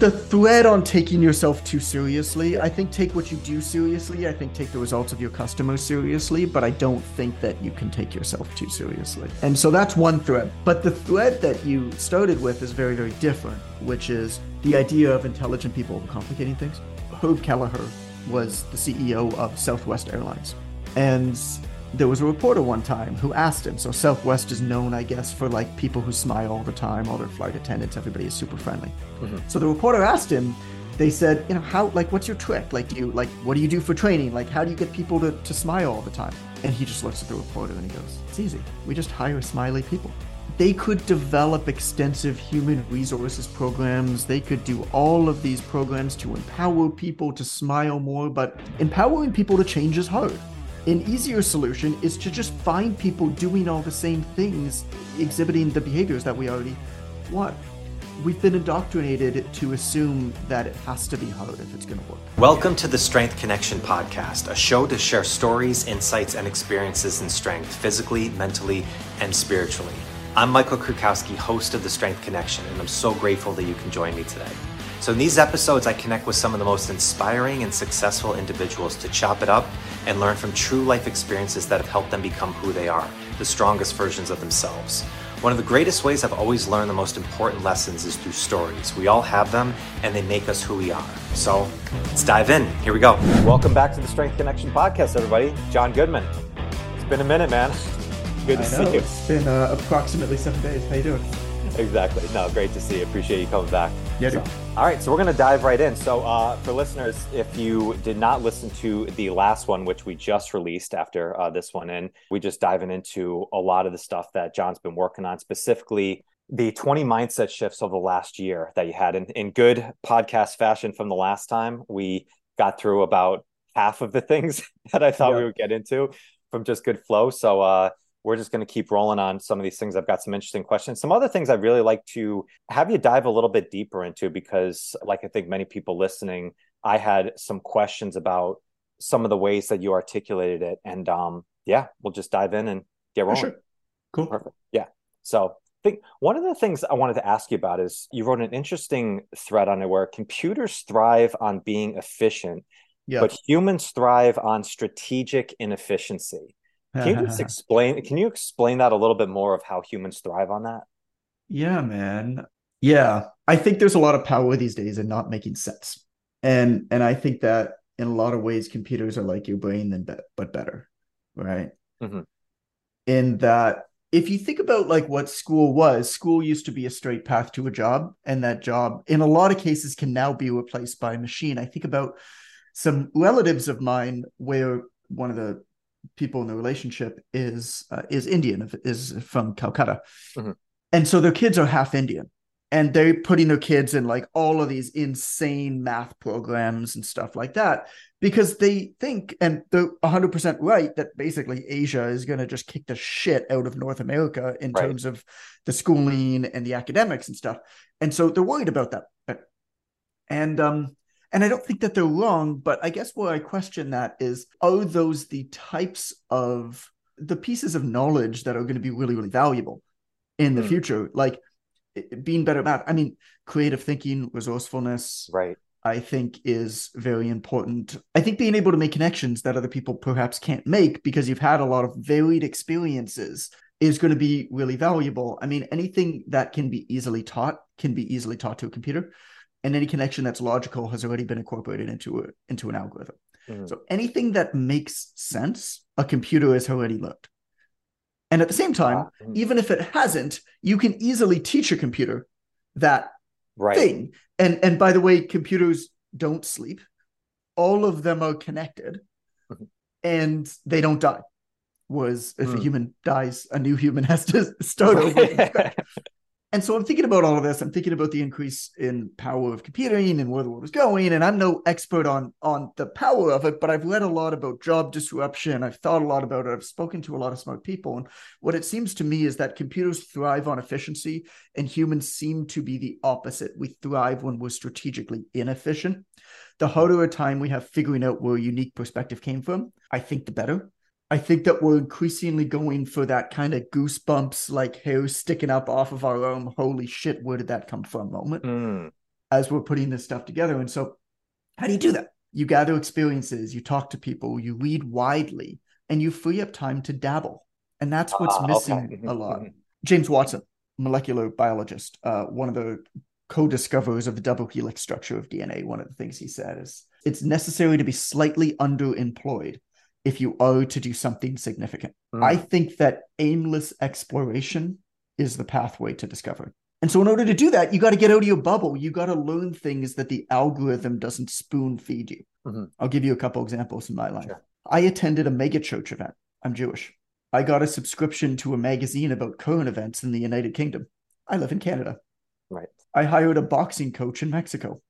the thread on taking yourself too seriously. I think take what you do seriously. I think take the results of your customers seriously, but I don't think that you can take yourself too seriously. And so that's one thread. But the thread that you started with is very, very different, which is the idea of intelligent people complicating things. Herb Kelleher was the CEO of Southwest Airlines. And there was a reporter one time who asked him. So Southwest is known, I guess, for like people who smile all the time, all their flight attendants, everybody is super friendly. Mm-hmm. So the reporter asked him, they said, you know, how like what's your trick? Like do you like what do you do for training? Like how do you get people to, to smile all the time? And he just looks at the reporter and he goes, It's easy. We just hire smiley people. They could develop extensive human resources programs. They could do all of these programs to empower people to smile more, but empowering people to change is hard. An easier solution is to just find people doing all the same things, exhibiting the behaviors that we already want. We've been indoctrinated to assume that it has to be hard if it's going to work. Welcome to the Strength Connection Podcast, a show to share stories, insights, and experiences in strength, physically, mentally, and spiritually. I'm Michael Krukowski, host of the Strength Connection, and I'm so grateful that you can join me today. So, in these episodes, I connect with some of the most inspiring and successful individuals to chop it up and learn from true life experiences that have helped them become who they are, the strongest versions of themselves. One of the greatest ways I've always learned the most important lessons is through stories. We all have them, and they make us who we are. So, let's dive in. Here we go. Welcome back to the Strength Connection podcast, everybody. Jon Goodman. It's been a minute, man. Good to see you. It's been uh, approximately seven days. How you doing? exactly. No, great to see you. Appreciate you coming back. Yeah. So, all right, so we're going to dive right in. So, uh, for listeners, if you did not listen to the last one, which we just released after uh, this one, and we just diving into a lot of the stuff that Jon's been working on, specifically the 20 mindset shifts over the last year that you had. In, in good podcast fashion from the last time, we got through about half of the things that I thought yeah. we would get into from just good flow. So, uh, we're just going to keep rolling on some of these things. I've got some interesting questions. Some other things I'd really like to have you dive a little bit deeper into because, like I think many people listening, I had some questions about some of the ways that you articulated it. And um, yeah, we'll just dive in and get rolling. Sure. Cool. Perfect. Yeah. So I think one of the things I wanted to ask you about is you wrote an interesting thread on it where computers thrive on being efficient, but humans thrive on strategic inefficiency. Can you just explain? Can you explain that a little bit more of how humans thrive on that? Yeah, man. Yeah, I think there's a lot of power these days in not making sense, and and I think that in a lot of ways computers are like your brain, then be- but better, right? Mm-hmm. In that, if you think about like what school was, school used to be a straight path to a job, and that job, in a lot of cases, can now be replaced by a machine. I think about some relatives of mine where one of the people in the relationship is uh, is Indian, is from Calcutta, mm-hmm. and so their kids are half Indian, and they're putting their kids in like all of these insane math programs and stuff like that because they think, and they're 100 percent right, that basically Asia is going to just kick the shit out of North America in right. terms of the schooling and the academics and stuff, and so they're worried about that, and um and I don't think that they're wrong, but I guess where I question that is are those the types of the pieces of knowledge that are going to be really, really valuable in the mm. future? Like being better at I mean, creative thinking, resourcefulness. Right. I think is very important. I think being able to make connections that other people perhaps can't make because you've had a lot of varied experiences is going to be really valuable. I mean, anything that can be easily taught can be easily taught to a computer and any connection that's logical has already been incorporated into a, into an algorithm. Mm-hmm. So anything that makes sense, a computer has already learned. And at the same time, mm-hmm. even if it hasn't, you can easily teach a computer that right. thing. And and by the way, computers don't sleep. All of them are connected, mm-hmm. and they don't die. Was if mm. a human dies, a new human has to start over. And so I'm thinking about all of this. I'm thinking about the increase in power of computing and where the world is going. And I'm no expert on on the power of it, but I've read a lot about job disruption. I've thought a lot about it. I've spoken to a lot of smart people. And what it seems to me is that computers thrive on efficiency and humans seem to be the opposite. We thrive when we're strategically inefficient. The harder a time we have figuring out where a unique perspective came from, I think the better. I think that we're increasingly going for that kind of goosebumps, like hair sticking up off of our arm. Holy shit, where did that come from moment? Mm. as we're putting this stuff together. And so, how do you do that? You gather experiences, you talk to people, you read widely, and you free up time to dabble. And that's what's uh, missing okay. a lot. Mm-hmm. James Watson, molecular biologist, uh, one of the co-discoverers of the double helix structure of DNA, one of the things he said is it's necessary to be slightly underemployed if you owe to do something significant. Mm. I think that aimless exploration is the pathway to discovery. And so, in order to do that, you got to get out of your bubble. You got to learn things that the algorithm doesn't spoon feed you. Mm-hmm. I'll give you a couple examples in my life. Sure. I attended a megachurch event. I'm Jewish. I got a subscription to a magazine about current events in the United Kingdom. I live in Canada. Right. I hired a boxing coach in Mexico.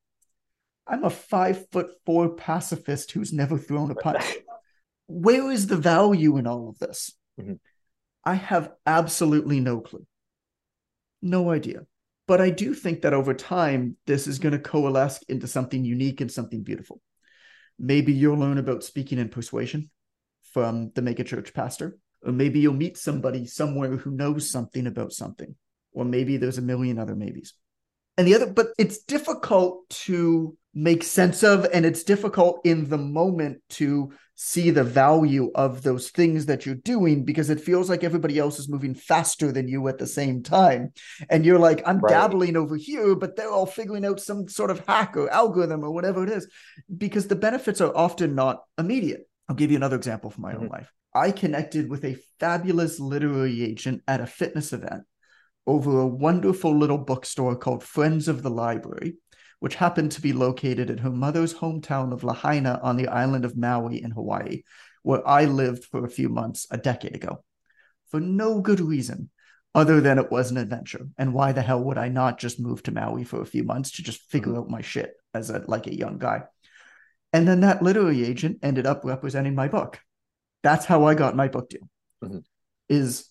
I'm a five foot four pacifist who's never thrown a punch. Where is the value in all of this? Mm-hmm. I have absolutely no clue. No idea. But I do think that over time, this is going to coalesce into something unique and something beautiful. Maybe you'll learn about speaking and persuasion from the megachurch pastor, or maybe you'll meet somebody somewhere who knows something about something, or maybe there's a million other maybes. And the other, but it's difficult to make sense of, and it's difficult in the moment to see the value of those things that you're doing because it feels like everybody else is moving faster than you at the same time. And you're like, I'm right. dabbling over here, but they're all figuring out some sort of hack or algorithm or whatever it is, because the benefits are often not immediate. I'll give you another example from my mm-hmm. own life. I connected with a fabulous literary agent at a fitness event over a wonderful little bookstore called Friends of the Library which happened to be located in her mother's hometown of Lahaina on the island of Maui in Hawaii, where I lived for a few months a decade ago. For no good reason other than it was an adventure. And why the hell would I not just move to Maui for a few months to just figure mm-hmm. out my shit as a like a young guy? And then that literary agent ended up representing my book. That's how I got my book deal. Mm-hmm. Is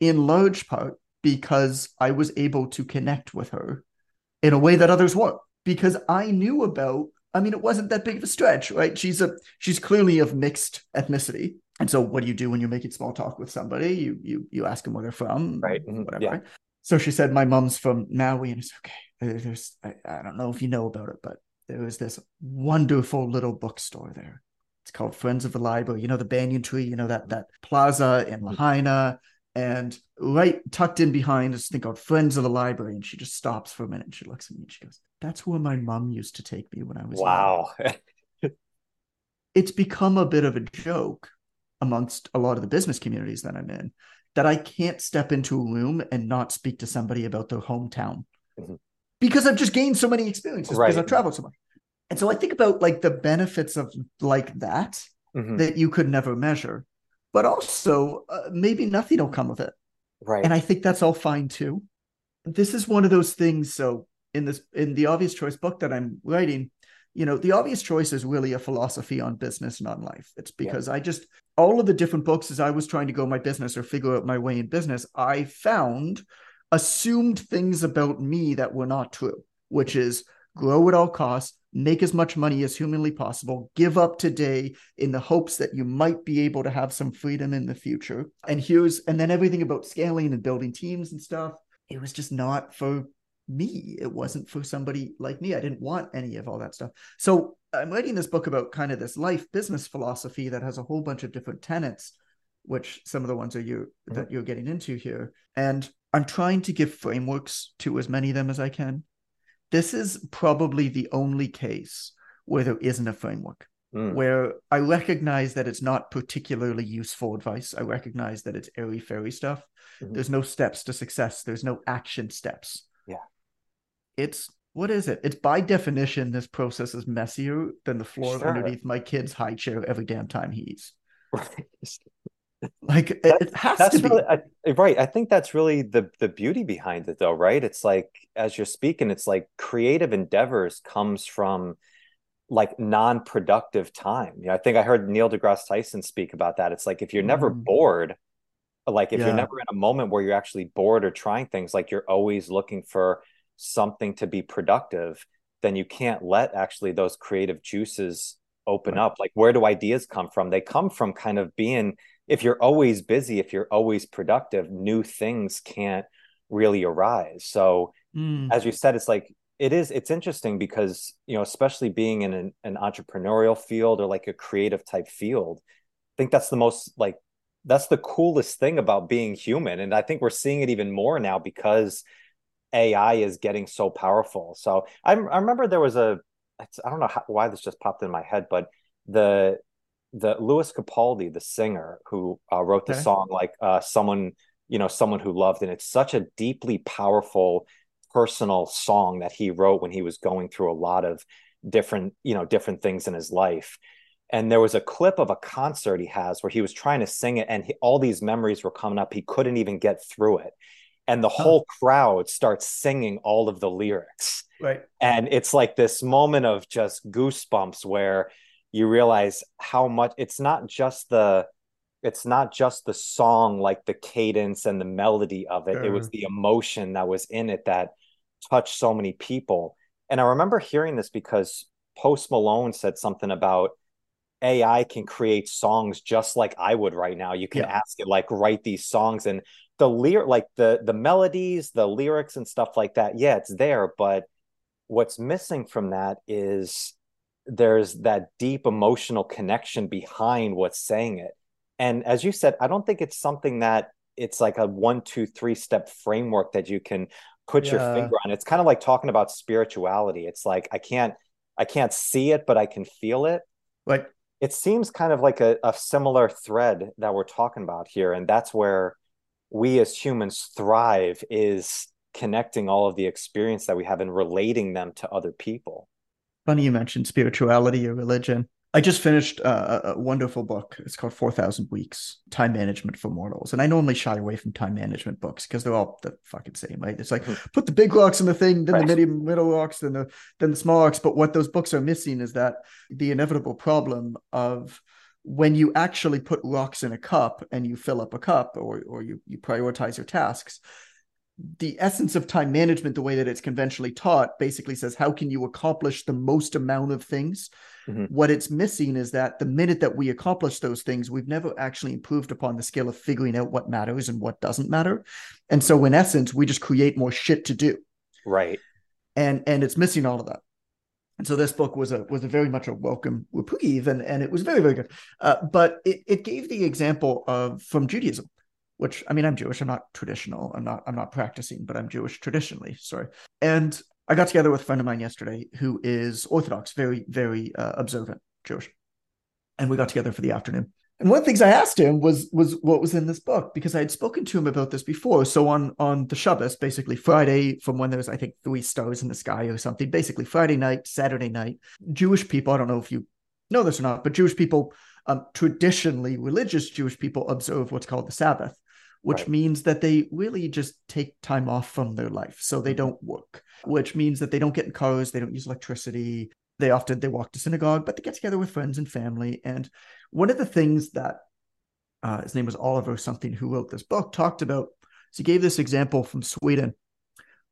in large part because I was able to connect with her in a way that others weren't because I knew about I mean, it wasn't that big of a stretch, right? She's a she's clearly of mixed ethnicity. And so what do you do when you're making small talk with somebody? You you you ask them where they're from, right? Mm-hmm. Whatever. Yeah. So she said, My mom's from Maui, and it's okay. There's I, I don't know if you know about it, but there was this wonderful little bookstore there. It's called Friends of the Library. You know, the banyan tree, you know, that that plaza in mm-hmm. Lahaina. And right tucked in behind is thing called Friends of the Library. And she just stops for a minute and she looks at me and she goes, That's where my mom used to take me when I was Wow. it's become a bit of a joke amongst a lot of the business communities that I'm in that I can't step into a room and not speak to somebody about their hometown mm-hmm. because I've just gained so many experiences right. because I've traveled so much. And so I think about like the benefits of like that mm-hmm. that you could never measure but also uh, maybe nothing will come of it. Right. And I think that's all fine too. This is one of those things. So in this in the obvious choice book that I'm writing, you know, the obvious choice is really a philosophy on business and on life. It's because yeah. I just all of the different books as I was trying to go my business or figure out my way in business, I found assumed things about me that were not true, which is grow at all costs, make as much money as humanly possible, give up today in the hopes that you might be able to have some freedom in the future. And here's, and then everything about scaling and building teams and stuff, it was just not for me. It wasn't for somebody like me. I didn't want any of all that stuff. So I'm writing this book about kind of this life business philosophy that has a whole bunch of different tenets, which some of the ones are you mm-hmm. that you're getting into here. And I'm trying to give frameworks to as many of them as I can this is probably the only case where there isn't a framework mm. where i recognize that it's not particularly useful advice. I recognize that it's airy fairy stuff. Mm-hmm. there's no steps to success. There's no action steps. Yeah. It's what is it? It's by definition this process is messier than the floor sure. underneath my kid's high chair every damn time he eats like it, has that's to really, I, right i think that's really the the beauty behind it though right it's like as you're speaking it's like creative endeavors comes from like non-productive time you know i think i heard neil degrasse tyson speak about that it's like if you're never mm. bored like if yeah. you're never in a moment where you're actually bored or trying things like you're always looking for something to be productive then you can't let actually those creative juices open right. up like where do ideas come from they come from kind of being if you're always busy, if you're always productive, new things can't really arise. So, mm. as you said, it's like it is it's interesting because you know especially being in an, an entrepreneurial field or like a creative type field i think that's the most like that's the coolest thing about being human and i think we're seeing it even more now because ai is getting so powerful so i, I remember there was a i don't know how, why this just popped in my head but the the Lewis Capaldi, the singer who uh, wrote the okay. song like uh, someone you know someone who loved, and it's such a deeply powerful personal song that he wrote when he was going through a lot of different you know different things in his life. And there was a clip of a concert he has where he was trying to sing it, and he, all these memories were coming up. He couldn't even get through it, and the whole crowd starts singing all of the lyrics. Right, and it's like this moment of just goosebumps where you realize how much it's not just the it's not just the song like the cadence and the melody of it. It was the emotion that was in it that touched so many people. And i remember hearing this because post malone said something about ai can create songs just like i would right now. You can yeah. ask it like write these songs and the lyric like the the melodies the lyrics and stuff like that. Yeah it's there but what's missing from that is there's that deep emotional connection behind what's saying it. And as you said i don't think it's something that it's like a one two three step framework that you can put yeah. your finger on. It's kind of like talking about spirituality. It's like i can't i can't see it but i can feel it. Like it seems kind of like a, a similar thread that we're talking about here. And that's where we as humans thrive is connecting all of the experience that we have and relating them to other people Funny you mentioned spirituality or religion. I just finished a, a wonderful book. It's called 4,000 Weeks Time Management for Mortals. And I normally shy away from time management books because they're all the fucking same, right? It's like mm-hmm. put the big rocks in the thing, then right. the medium, middle rocks, then the, then the small rocks. But what those books are missing is that the inevitable problem of when you actually put rocks in a cup and you fill up a cup or, or you, you prioritize your tasks, the essence of time management, the way that it's conventionally taught, basically says how can you accomplish the most amount of things. Mm-hmm. What it's missing is that the minute that we accomplish those things, we've never actually improved upon the skill of figuring out what matters and what doesn't matter. And so, in essence, we just create more shit to do. Right. And and it's missing all of that. And so this book was a was a very much a welcome reprieve, and and it was very very good. Uh, but it it gave the example of from Judaism which I mean, I'm Jewish. I'm not traditional. I'm not. I'm not practicing, but I'm Jewish traditionally. Sorry. And I got together with a friend of mine yesterday who is Orthodox, very, very uh, observant Jewish, and we got together for the afternoon. And one of the things I asked him was was what was in this book because I had spoken to him about this before. So on on the Shabbos, basically Friday, from when there's I think three stars in the sky or something, basically Friday night, Saturday night, Jewish people. I don't know if you know this or not, but Jewish people, um, traditionally religious Jewish people, observe what's called the Sabbath which right. means that they really just take time off from their life so they don't work which means that they don't get in cars they don't use electricity. They often they walk to synagogue but they get together with friends and family. And one of the things that uh, his name was oliver something who wrote this book talked about so he gave this example from sweden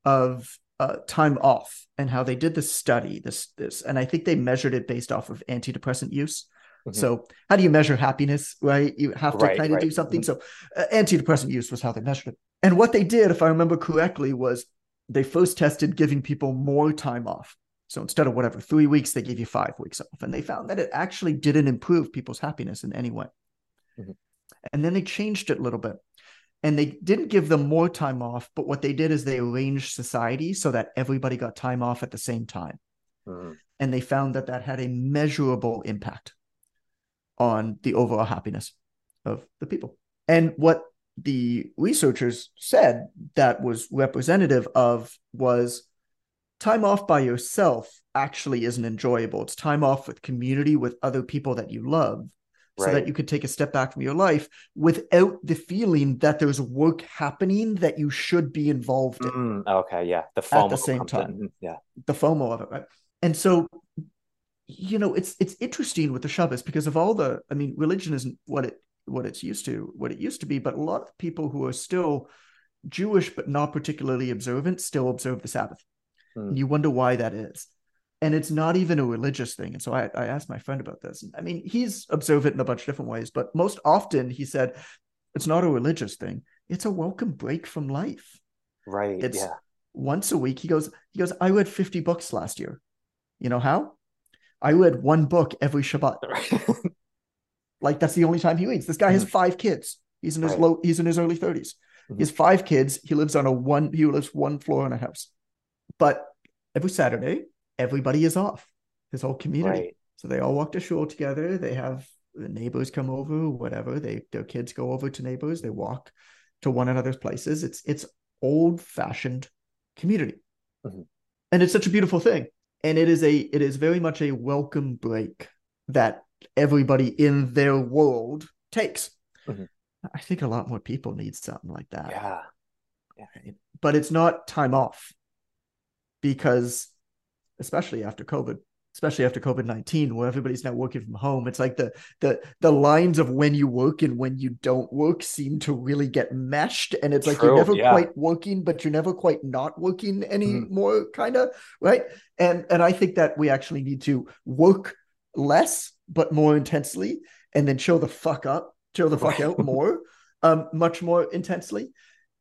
of uh, time off and how they did this study this this and i think they measured it based off of antidepressant use Mm-hmm. So how do you measure happiness, right? You have to right, kind of right. do something. Mm-hmm. So uh, antidepressant use was how they measured it. And what they did, if I remember correctly, was they first tested giving people more time off. So instead of whatever, three weeks, they gave you five weeks off. And they found that it actually didn't improve people's happiness in any way. Mm-hmm. And then they changed it a little bit. And they didn't give them more time off, but what they did is they arranged society so that everybody got time off at the same time. Mm-hmm. And they found that that had a measurable impact on the overall happiness of the people. And what the researchers said that was representative of was time off by yourself actually isn't enjoyable. It's time off with community with other people that you love. So that you could take a step back from your life without the feeling that there's work happening that you should be involved in. Mm, okay, yeah, the FOMO at the same time, in. yeah, the FOMO of it, right? And so you know, it's it's interesting with the Shabbos because of all the, I mean, religion isn't what it what it's used to, what it used to be, but a lot of people who are still Jewish but not particularly observant still observe the Sabbath. Hmm. And you wonder why that is. And it's not even a religious thing. And so I, I asked my friend about this. I mean, he's observant in a bunch of different ways, but most often he said it's not a religious thing. It's a welcome break from life. Right. It's yeah. once a week. He goes, he goes, I read 50 books last year. You know how? I read one book every Shabbat. like that's the only time he reads. This guy has mm. five kids. He's in his right. low, he's in his early 30s. Mm-hmm. He has five kids. He lives on a one, he lives one floor in a house. But every Saturday, everybody is off. His whole community. Right. So they all walk to shul together. They have the neighbors come over, whatever. They their kids go over to neighbors. They walk to one another's places. It's it's old fashioned community, mm-hmm. and it's such a beautiful thing. And it is a it is very much a welcome break that everybody in their world takes. Mm-hmm. I think a lot more people need something like that. Yeah. yeah. But it's not time off because, especially after COVID, especially after COVID nineteen, where everybody's now working from home. It's like the the the lines of when you work and when you don't work seem to really get meshed, and it's like you're never yeah. quite working, but you're never quite not working mm-hmm. anymore, mm-hmm. kind of right. And and I think that we actually need to work less but more intensely, and then show the fuck up, show the fuck out more, um, much more intensely.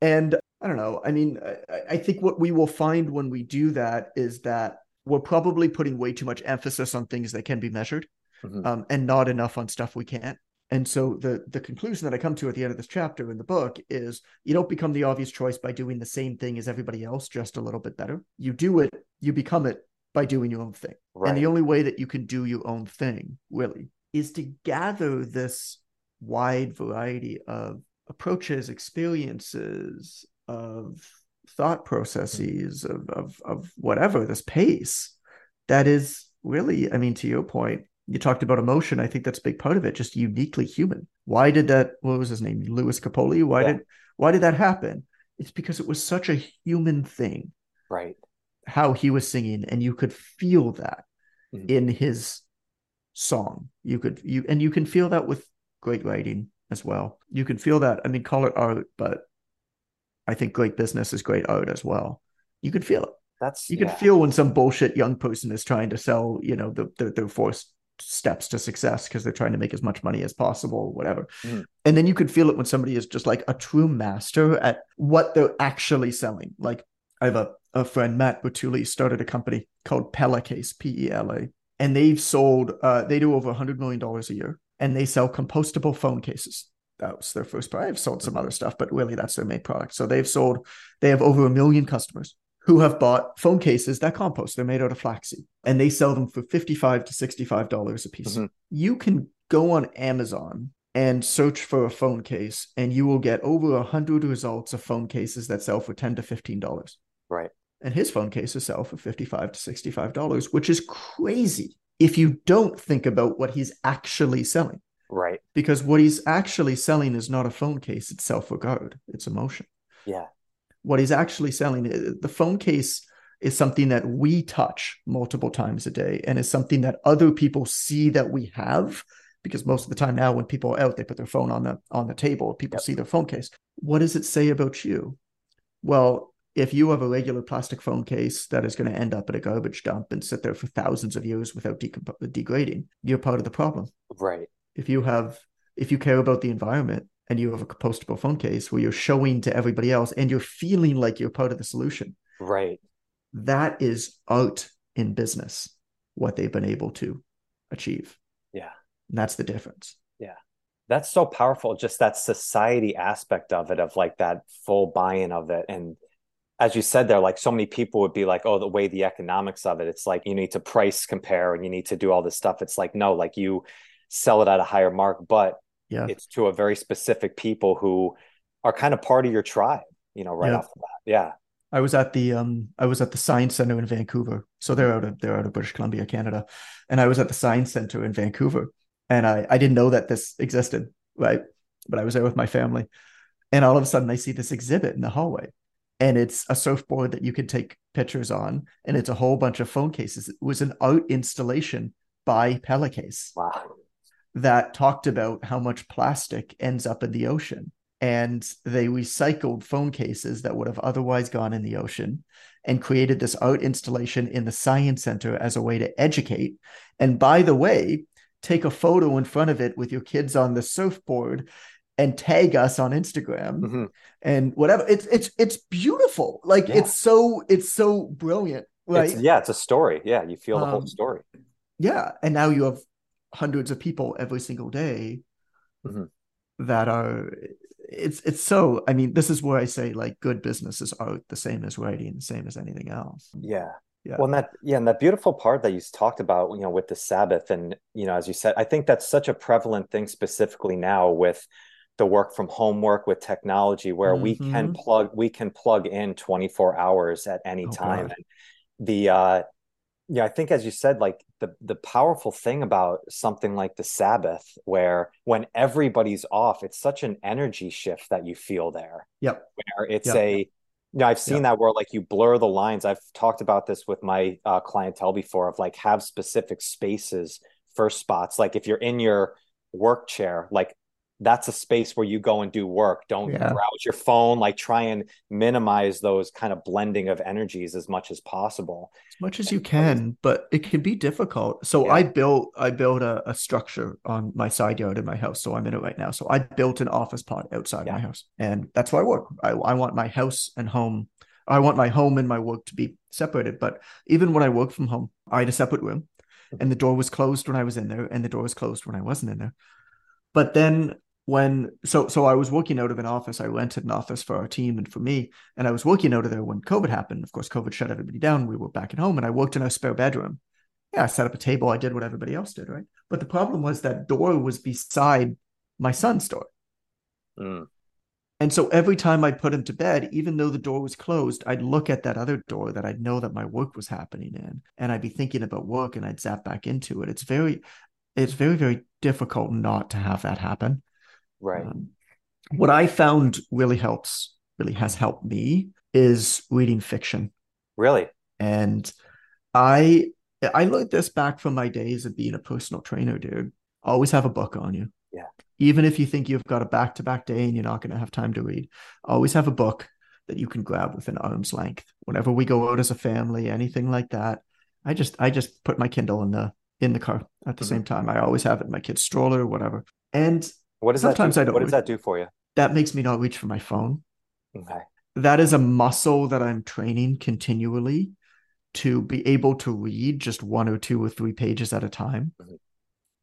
And I don't know. I mean, I, I think what we will find when we do that is that we're probably putting way too much emphasis on things that can be measured mm-hmm. um, and not enough on stuff we can't. And so the the conclusion that I come to at the end of this chapter in the book is you don't become the obvious choice by doing the same thing as everybody else, just a little bit better. You do it, you become it by doing your own thing. Right. And the only way that you can do your own thing, really, is to gather this wide variety of approaches, experiences, of thought processes of, of of whatever this pace that is really i mean to your point you talked about emotion. I think that's a big part of it just uniquely human. Why did that what was his name? Lewis capaldi? Why yeah. did why did that happen? It's because it was such a human thing. Right. How he was singing and you could feel that mm-hmm. in his song. You could you and you can feel that with great writing as well. You can feel that i mean call it art but I think great business is great art as well. You can feel it. That's you can yeah. feel when some bullshit young person is trying to sell, you know, the the, the forced steps to success because they're trying to make as much money as possible, whatever. Mm. And then you can feel it when somebody is just like a true master at what they're actually selling. Like I have a, a friend, Matt Bertulli, started a company called Pela Case, P-E-L-A. And they've sold uh, they do over a hundred million dollars a year and they sell compostable phone cases that was their first product. They've sold some other stuff, but really that's their main product. So they've sold, they have over a million customers who have bought phone cases that compost. They're made out of flaxseed and they sell them for 55 to $65 a piece. Mm-hmm. You can go on Amazon and search for a phone case and you will get over a hundred results of phone cases that sell for 10 to $15. Right. And his phone cases sell for 55 to $65, which is crazy if you don't think about what he's actually selling. Right. Because what he's actually selling is not a phone case, it's self regard, it's emotion. Yeah. What he's actually selling, uh, the phone case is something that we touch multiple times a day and is something that other people see that we have because most of the time now when people are out they put their phone on the on the table people yep. see their phone case what does it say about you well if you have a regular plastic phone case that is going to end up at a garbage dump and sit there for thousands of years without degrading you're part of the problem right if you have if you care about the environment and you have a compostable phone case where you're showing to everybody else and you're feeling like you're part of the solution right. that is out in business what they've been able to achieve. Yeah. And that's the difference. Yeah. That's so powerful just that society aspect of it of like that full buy-in of it. And as you said there like so many people would be like oh the way the economics of it it's like you need to price compare and you need to do all this stuff. It's like no like you sell it at a higher mark, but yeah. it's to a very specific people who are kind of part of your tribe, you know, right yeah. off the bat. Yeah. I was at the um I was at the Science Center in Vancouver. So they're out of they're out of British Columbia, Canada. And I was at the Science Center in Vancouver. And I, I didn't know that this existed, right? But I was there with my family. And all of a sudden I see this exhibit in the hallway. And it's a surfboard that you can take pictures on, and it's a whole bunch of phone cases. It was an art installation by Pela Case. Wow that talked about how much plastic ends up in the ocean. And they recycled phone cases that would have otherwise gone in the ocean and created this art installation in the Science Center as a way to educate. And by the way, take a photo in front of it with your kids on the surfboard and tag us on Instagram Mhm. and whatever. It's it's it's beautiful. Like Yeah. it's so it's so brilliant, right? It's, yeah, it's a story. Yeah, you feel the whole Um, story. yeah and now you have hundreds of people every single day Mhm. that are it's it's so i mean this is where i say like good businesses are the same as writing the same as anything else Yeah. Yeah. Well, and that yeah, and that beautiful part that you talked about, you know, with the Sabbath, and you know, as you said, I think that's such a prevalent thing specifically now with the work from home work with technology, where we can Mhm. plug we can plug in 24 hours at any Oh, time. God. And the uh yeah, I think as you said, like the the powerful thing about something like the Sabbath, where when everybody's off, it's such an energy shift that you feel there yep where it's Yeah. a you know, I've seen Yeah. that where like you blur the lines. I've talked about this with my uh, clientele before of like have specific spaces for spots. Like if you're in your work chair, like that's a space where you go and do work. Don't Yeah. browse your phone. Like try and minimize those kind of blending of energies as much as possible. as much as you can but it can be difficult so Yeah. i built i built a, a structure on my side yard in my house so i'm in it right now so i built an office pod outside Yeah. my house and that's where i work I, I want my house and home i want my home and my work to be separated but even when i work from home i had a separate room mm-hmm. and the door was closed when i was in there and the door was closed when i wasn't in there but then when so so I was working out of an office. I rented an office for our team and for me, and I was working out of there when COVID happened. Of course, COVID shut everybody down. We were back at home, and I worked in our spare bedroom. Yeah, I set up a table. I did what everybody else did, right? But the problem was that door was beside my son's door. Mm, And so every time I'd put him to bed, even though the door was closed, I'd look at that other door that I'd know that my work was happening in, and I'd be thinking about work, and I'd zap back into it. It's very, it's very, very difficult not to have that happen. Right. Um, what I found really helps, really has helped me, is reading fiction. really. And I I look this back from my days of being a personal trainer, dude. Always have a book on you. Yeah. Even if you think you've got a back to back day and you're not going to have time to read, always have a book that you can grab within arm's length. Whenever we go out as a family, anything like that, I just I just put my Kindle in the in the car at the Mhm. same time. I always have it in my kid's stroller, whatever. And What does Sometimes that I do? don't What does that do for you? that makes me not reach for my phone. Okay. that is a muscle that I'm training continually to be able to read just one or two or three pages at a time Mhm.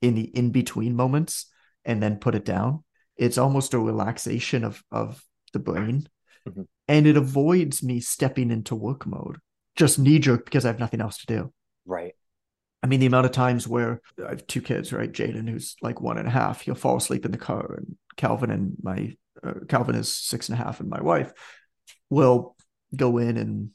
in the in between moments and then put it down. It's almost a relaxation of of the brain. Mhm. And it avoids me stepping into work mode, just knee jerk because I have nothing else to do. Right. I mean, the amount of times where I have two kids, right? Jaden, who's like one and a half, he'll fall asleep in the car, and Calvin and my uh, Calvin is six and a half, and my wife will go in and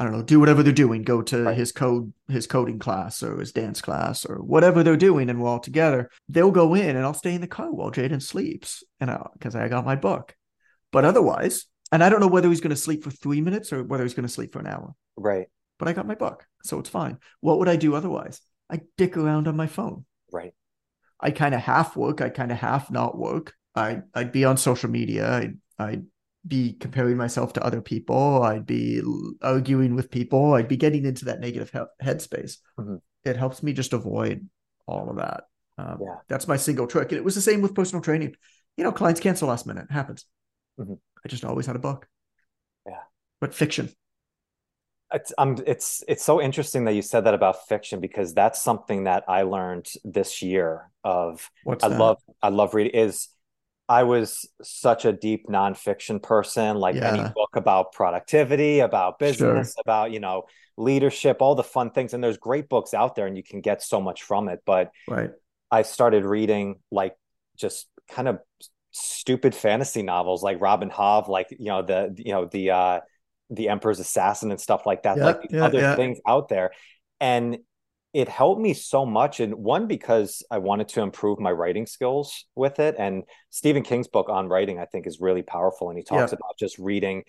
I don't know, do whatever they're doing, go to Right. his code, his coding class or his dance class or whatever they're doing, and we're all together. They'll go in, and I'll stay in the car while Jaden sleeps, and because I got my book. But otherwise, and I don't know whether he's going to sleep for three minutes or whether he's going to sleep for an hour Right. but I got my book, so it's fine. What would I do otherwise? I dick around on my phone. Right. I kind of half work. I kind of half not work. I I'd be on social media. I'd I'd be comparing myself to other people. I'd be arguing with people. I'd be getting into that negative he- headspace. Mhm. It helps me just avoid all of that. Um, Yeah. That's my single trick. And it was the same with personal training. You know, clients cancel last minute. It happens. Mhm. I just always had a book. Yeah. But fiction. It's um it's it's so interesting that you said that about fiction because that's something that I learned this year of What's I that? love I love reading is I was such a deep nonfiction person, like any book about productivity, about business, about, you know, leadership, all the fun things. And there's great books out there and you can get so much from it. But Right. I started reading like just kind of stupid fantasy novels like Robin Hobb, like, you know, the, you know, the, uh, the Emperor's Assassin and stuff like that, Yeah, like yeah, other yeah. things out there. And it helped me so much. And one, because I wanted to improve my writing skills with it. And Stephen King's book on writing, I think, is really powerful. And he talks about just reading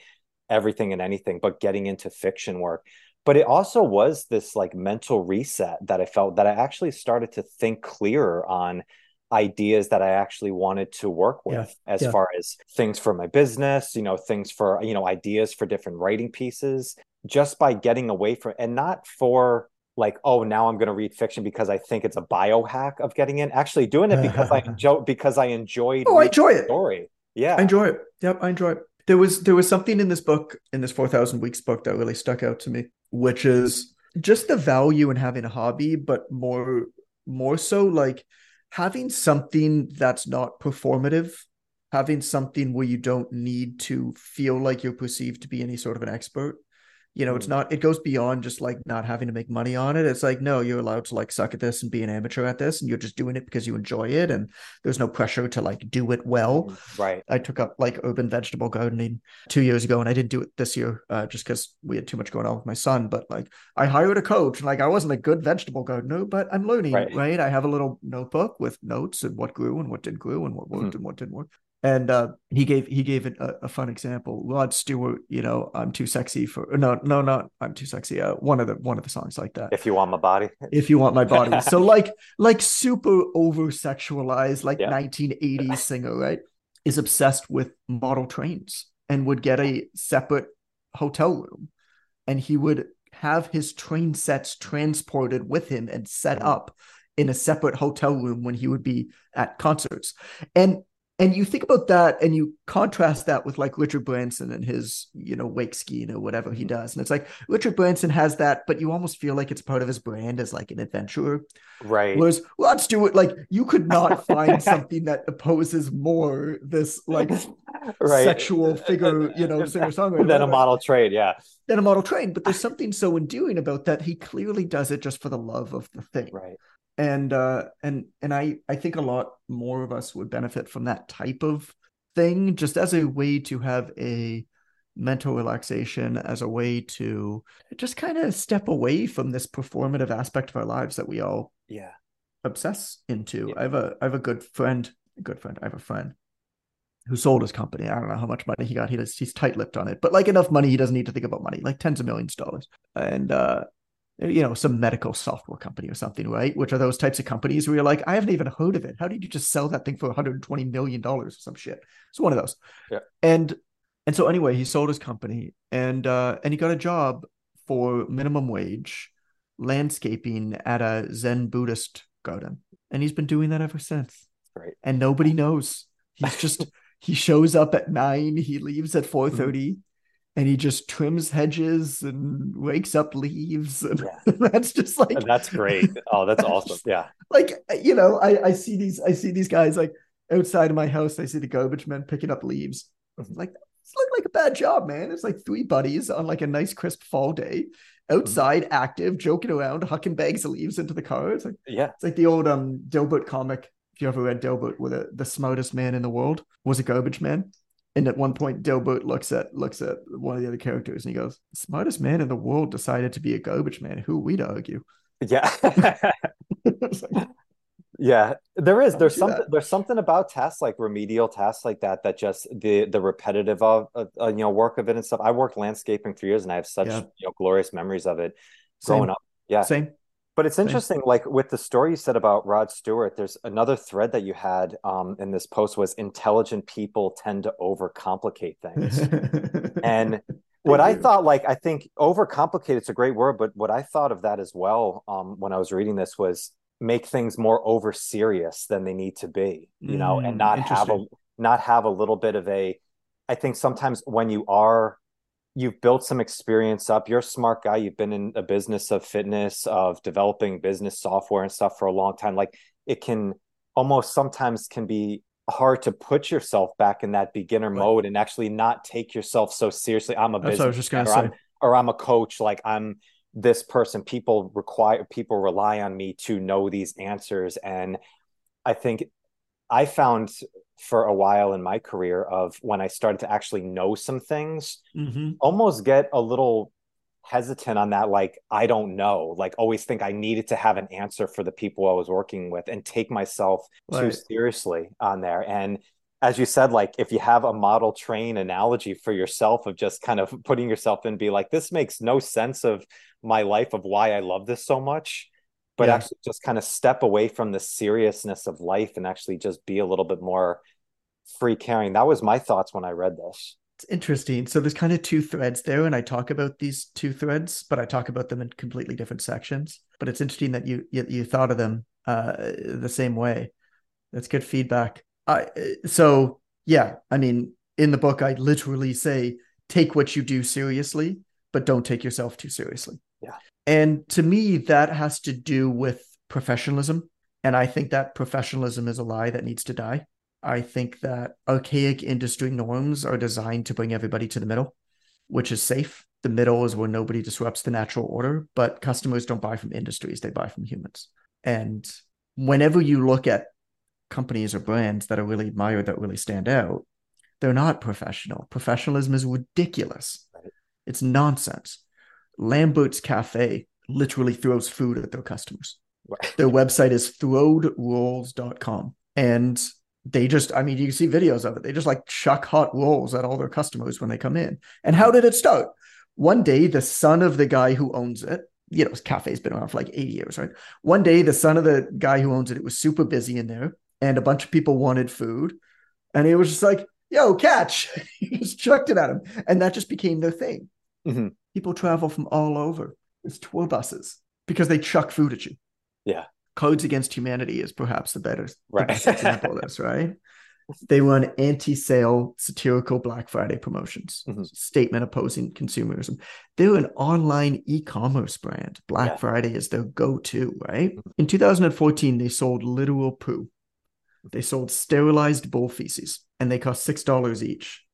everything and anything, but getting into fiction work. But it also was this like mental reset that I felt that I actually started to think clearer on ideas that I actually wanted to work with Yeah, as yeah. far as things for my business, you know, things for, you know, ideas for different writing pieces, just by getting away from and not for like, oh, now I'm going to read fiction because I think it's a biohack of getting in. Actually, doing it because I enjoy because I enjoyed. Oh, I enjoy it. Story. Yeah, I enjoy it. Yep, I enjoy it. There was there was something in this book in this four thousand weeks book that really stuck out to me, which is just the value in having a hobby, but more more so like having something that's not performative having something where you don't need to feel like you're perceived to be any sort of an expert you know, mm. it's not, it goes beyond just like not having to make money on it. It's like, no, you're allowed to like suck at this and be an amateur at this, and you're just doing it because you enjoy it. And there's no pressure to like do it well. Mm, right. I took up like urban vegetable gardening two years ago, and I didn't do it this year uh, just because we had too much going on with my son. But like, I hired a coach, and like, I wasn't a good vegetable gardener, but I'm learning, right? right? I have a little notebook with notes and what grew and what didn't grow and what worked mm-hmm. and what didn't work and uh, he gave he gave it a, a, fun example. Rod Stewart, you know, I'm too sexy for no no not I'm too sexy. Uh, one of the one of the songs like that. If you want my body, if you want my body. so like like super over sexualized like yeah. 1980s singer, right? Is obsessed with model trains and would get a separate hotel room, and he would have his train sets transported with him and set up in a separate hotel room when he would be at concerts. And and you think about that and you contrast that with like Richard Branson and his, you know, wake skiing or whatever he mm-hmm. does. And it's like Richard Branson has that, but you almost feel like it's part of his brand as like an adventurer. Right. Whereas Rod Stewart, like you could not find something that opposes more this like right. sexual figure, you know, singer songwriter. Than a model train, yeah. Than a model train. But there's something so endearing about that. He clearly does it just for the love of the thing. Right and uh and and i i think a lot more of us would benefit from that type of thing just as a way to have a mental relaxation as a way to just kind of step away from this performative aspect of our lives that we all yeah. obsess into. Yeah. i have a i have a good friend a good friend i have a friend who sold his company. I don't know how much money he got. He does, he's tight-lipped on it but like enough money he doesn't need to think about money like tens of millions of dollars. And uh you know, some medical software company or something, right? Which are those types of companies where you're like, I haven't even heard of it. How did you just sell that thing for 120 million dollars or some shit? It's one of those. Yeah. And and so anyway, he sold his company and uh and he got a job for minimum wage landscaping at a Zen Buddhist garden. And he's been doing that ever since. Right. And nobody knows. He's just he shows up at nine, he leaves at 4 30. Mm-hmm and he just trims hedges and wakes up leaves. And yeah. that's just like that's great. Oh that's awesome. Yeah. Like you know I, I see these i see these guys like outside of my house i see the garbage men picking up leaves. Mm-hmm. like it's look like a bad job man. It's like three buddies on like a nice crisp fall day outside mm-hmm. active joking around hucking bags of leaves into the car. It's like yeah. it's like the old um dilbert comic if you ever read dilbert where the, the smartest man in the world was a garbage man and at one point, Dilbert looks at looks at one of the other characters and he goes, smartest man in the world decided to be a garbage man. Who are we to argue?" Yeah, yeah. There is there's something that. there's something about tasks like remedial tasks like that that just the the repetitive of uh, uh, you know work of it and stuff. I worked landscaping for years and I have such yeah. you know glorious memories of it growing Same. up. Yeah, same. But it's interesting, like with the story you said about Rod Stewart, there's another thread that you had um, in this post was intelligent people tend to overcomplicate things. and what I thought, like, I think overcomplicate, it's a great word, but what I thought of that as well um, when I was reading this was make things more over serious than they need to be, you know, and mm, not have a not have a little bit of a I think sometimes when you are you've built some experience up. You're a smart guy. You've been in a business of fitness, of developing business software and stuff for a long time. Like it can almost sometimes can be hard to put yourself back in that beginner right. mode and actually not take yourself so seriously. I'm a That's business I was just gonna or say. I'm, or I'm a coach. Like I'm this person. People require people rely on me to know these answers. And I think I found for a while in my career of when I started to actually know some things, mm-hmm. almost get a little hesitant on that like i don't know like always think i needed to have an answer for the people i was working with and take myself right. too seriously on there and as you said like if you have a model train analogy for yourself of just kind of putting yourself in be like this makes no sense of my life of why i love this so much but yeah. actually just kind of step away from the seriousness of life and actually just be a little bit more free caring. That was my thoughts when I read this. It's interesting. So there's kind of two threads there, and I talk about these two threads, but I talk about them in completely different sections. But it's interesting that you you, you thought of them uh, the same way. That's good feedback. I so yeah, I mean, in the book, I literally say take what you do seriously, but don't take yourself too seriously. Yeah. And to me, that has to do with professionalism. And I think that professionalism is a lie that needs to die. I think that archaic industry norms are designed to bring everybody to the middle, which is safe. The middle is where nobody disrupts the natural order, but customers don't buy from industries, they buy from humans. And whenever you look at companies or brands that are really admired, that really stand out, they're not professional. Professionalism is ridiculous. It's nonsense. Lambert's Cafe literally throws food at their customers. Right. Their website is throwedrolls.com. And they just, I mean, you can see videos of it. They just like chuck hot rolls at all their customers when they come in. And how did it start? One day, the son of the guy who owns it, you know, his cafe's been around for like 80 years, right? One day, the son of the guy who owns it, it was super busy in there, and a bunch of people wanted food. And he was just like, yo, catch. he just chucked it at him. And that just became their thing. Mm-hmm. People travel from all over. It's tour buses because they chuck food at you. Yeah. Cards Against Humanity is perhaps the better right. the best example of this, right? They run anti-sale satirical Black Friday promotions, mm-hmm. statement opposing consumerism. They're an online e-commerce brand. Black yeah. Friday is their go-to, right? Mm-hmm. In 2014, they sold literal poo. They sold sterilized bull feces, and they cost six dollars each,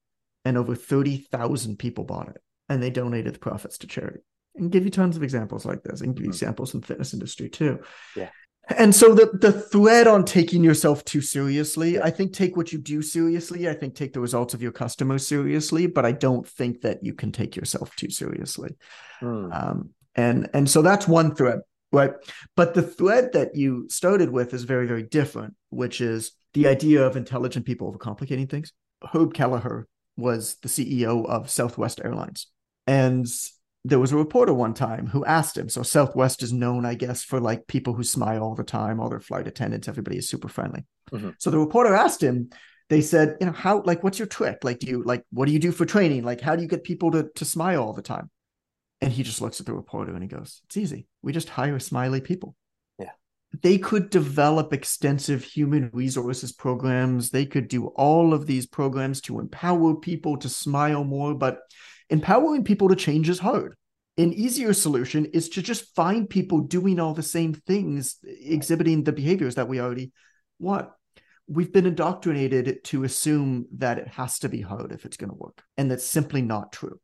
and over thirty thousand people bought it, and they donated the profits to charity. And give you tons of examples like this, and give you mm-hmm. examples in the fitness industry too. Yeah. And so the the thread on taking yourself too seriously, I think take what you do seriously. I think take the results of your customers seriously, but I don't think that you can take yourself too seriously. Mm. Um, and and so that's one thread, right? But the thread that you started with is very very different, which is the idea of intelligent people overcomplicating things. Herb Kelleher was the CEO of Southwest Airlines, and there was a reporter one time who asked him. So Southwest is known, I guess, for like people who smile all the time, all their flight attendants, everybody is super friendly. Mm-hmm. So the reporter asked him, they said, you know, how like what's your trick? Like, do you like what do you do for training? Like, how do you get people to to smile all the time? And he just looks at the reporter and he goes, It's easy. We just hire smiley people. Yeah. They could develop extensive human resources programs. They could do all of these programs to empower people to smile more, but Empowering people to change is hard. An easier solution is to just find people doing all the same things, exhibiting the behaviors that we already want. We've been indoctrinated to assume that it has to be hard if it's going to work, and that's simply not true.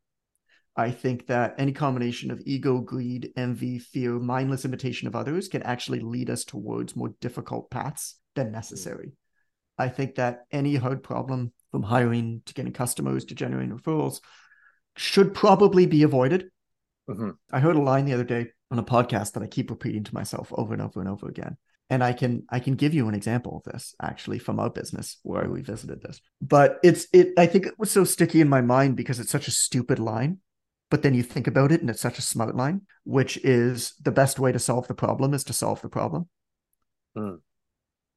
I think that any combination of ego, greed, envy, fear, mindless imitation of others can actually lead us towards more difficult paths than necessary. I think that any hard problem, from hiring to getting customers to generating referrals, should probably be avoided. Mm-hmm. I heard a line the other day on a podcast that I keep repeating to myself over and over and over again. And I can I can give you an example of this actually from our business where we visited this. But it's it I think it was so sticky in my mind because it's such a stupid line. But then you think about it and it's such a smart line, which is the best way to solve the problem is to solve the problem. Mm.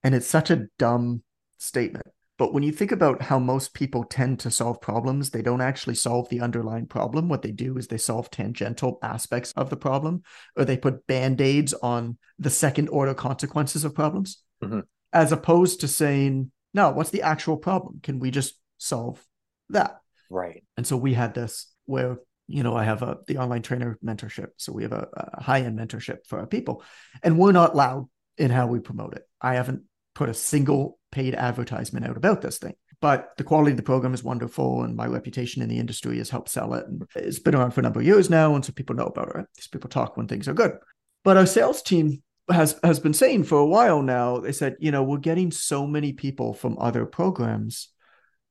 And it's such a dumb statement. But when you think about how most people tend to solve problems, they don't actually solve the underlying problem. What they do is they solve tangential aspects of the problem, or they put band aids on the second order consequences of problems, mm-hmm. as opposed to saying, no, what's the actual problem? Can we just solve that? Right. And so we had this where you know, I have a the online trainer mentorship. So we have a, a high end mentorship for our people, and we're not loud in how we promote it. I haven't put a single paid advertisement out about this thing. But the quality of the program is wonderful, and my reputation in the industry has helped sell it. And it's been around for a number of years now, and so people know about it. These people talk when things are good. But our sales team has has been saying for a while now. They said, you know, we're getting so many people from other programs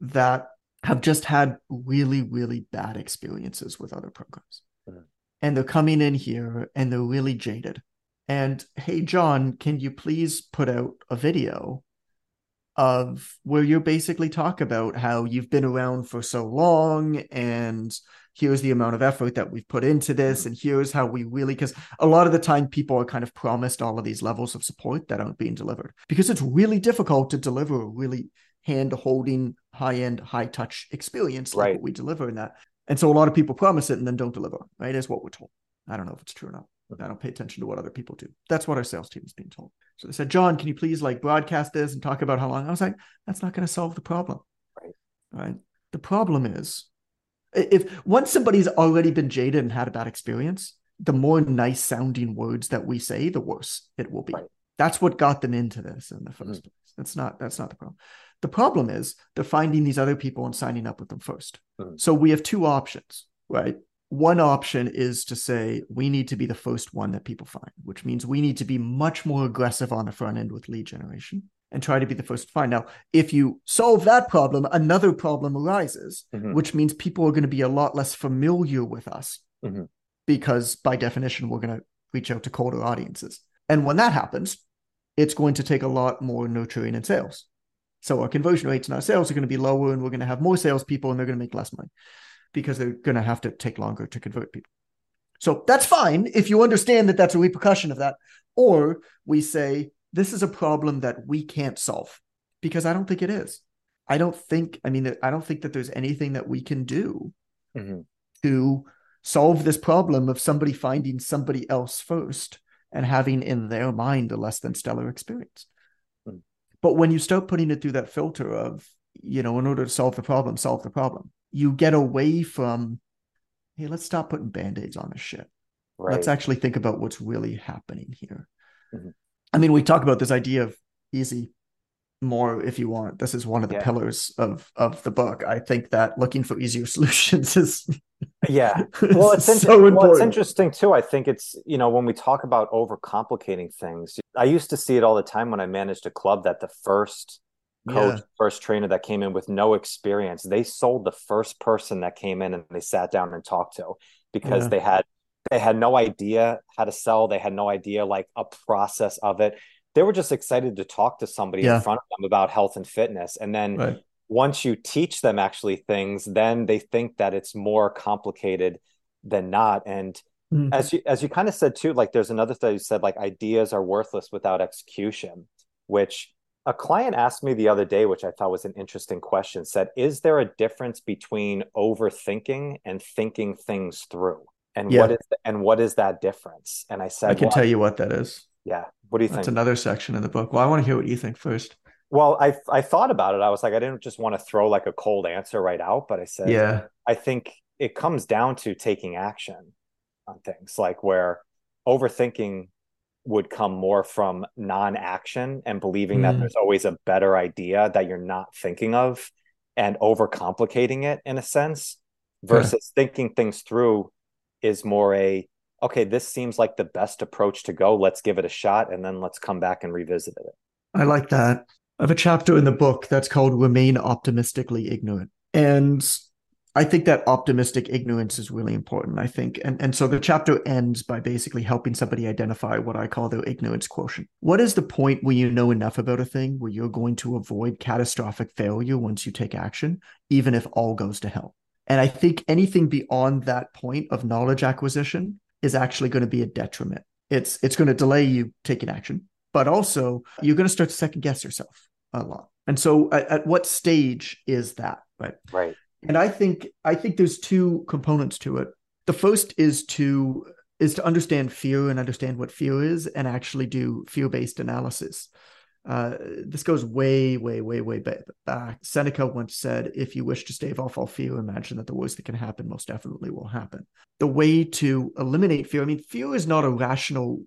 that have just had really, really bad experiences with other programs. Mm-hmm. And they're coming in here and they're really jaded and hey, Jon, can you please put out a video of where you basically talk about how you've been around for so long and here's the amount of effort that we've put into this and here's how we really because a lot of the time people are kind of promised all of these levels of support that aren't being delivered because it's really difficult to deliver a really hand holding, high end, high touch experience like Right. what we deliver in that. And so a lot of people promise it and then don't deliver, right? Is what we're told. I don't know if it's true or not. I don't pay attention to what other people do. That's what our sales team is being told. So they said, Jon, can you please like broadcast this and talk about how long? I was like, that's not going to solve the problem. Right. Right. The problem is if once somebody's already been jaded and had a bad experience, the more nice sounding words that we say, the worse it will be. Right. That's what got them into this in the 1st Mhm. place. That's not that's not the problem. The problem is they're finding these other people and signing up with them 1st Mhm. So we have two options, right? One option is to say we need to be the first one that people find, which means we need to be much more aggressive on the front end with lead generation and try to be the first to find. Now, if you solve that problem, another problem arises, Mhm. which means people are going to be a lot less familiar with us Mhm. because by definition, we're going to reach out to colder audiences. And when that happens, it's going to take a lot more nurturing and sales. So our conversion rates and our sales are going to be lower, and we're going to have more salespeople, and they're going to make less money because they're going to have to take longer to convert people. So that's fine if you understand that that's a repercussion of that. Or we say, this is a problem that we can't solve because I don't think it is. I don't think, I mean, I don't think that there's anything that we can do Mhm. to solve this problem of somebody finding somebody else first and having in their mind a less than stellar experience. Hmm. But when you start putting it through that filter of, you know, in order to solve the problem, solve the problem, you get away from, hey, let's stop putting band aids on this shit. Right. Let's actually think about what's really happening here. Mhm. I mean, we talk about this idea of easy more if you want. This is one of the Yeah. pillars of of the book. I think that looking for easier solutions is yeah. Well, it's, so inter- well, it's interesting too. I think it's, you know, when we talk about overcomplicating things, I used to see it all the time when I managed a club that the first coach, Yeah. first trainer that came in with no experience, they sold the first person that came in and they sat down and talked to because Yeah. they had they had no idea how to sell, they had no idea like a process of it. They were just excited to talk to somebody Yeah. in front of them about health and fitness. And then Right. once you teach them actually things, then they think that it's more complicated than not. And Mhm. as you as you kind of said too, like there's another thing you said, like ideas are worthless without execution, which a client asked me the other day, which I thought was an interesting question, said, is there a difference between overthinking and thinking things through? And Yeah. what is and what is that difference? And I said, I can well, tell you what that is. yeah. What do you think? That's think? another section in the book. Well, I want to hear what you think first. Well, I I thought about it. I was like, I didn't just want to throw like a cold answer right out, but I said, Yeah. I think it comes down to taking action on things, like where overthinking would come more from non-action and believing that Mm. there's always a better idea that you're not thinking of and overcomplicating it in a sense versus thinking things through is more a okay this seems like the best approach to go let's give it a shot and then let's come back and revisit it I like that. I have a chapter in the book that's called Remain Optimistically Ignorant. And I think that optimistic ignorance is really important. I think. And, and so the chapter ends by basically helping somebody identify what I call their ignorance quotient. What is the point where you know enough about a thing where you're going to avoid catastrophic failure once you take action, even if all goes to hell? And I think anything beyond that point of knowledge acquisition is actually going to be a detriment. It's it's going to delay you taking action but also you're going to start to second guess yourself a lot. And so at, at, what stage is that, right? Right. And I think I think there's two components to it. The first is to is to understand fear and understand what fear is and actually do fear-based analysis. Uh, this goes way, way, way, way back. Seneca once said, if you wish to stave off all fear, imagine that the worst that can happen most definitely will happen. The way to eliminate fear, I mean, fear is not a rational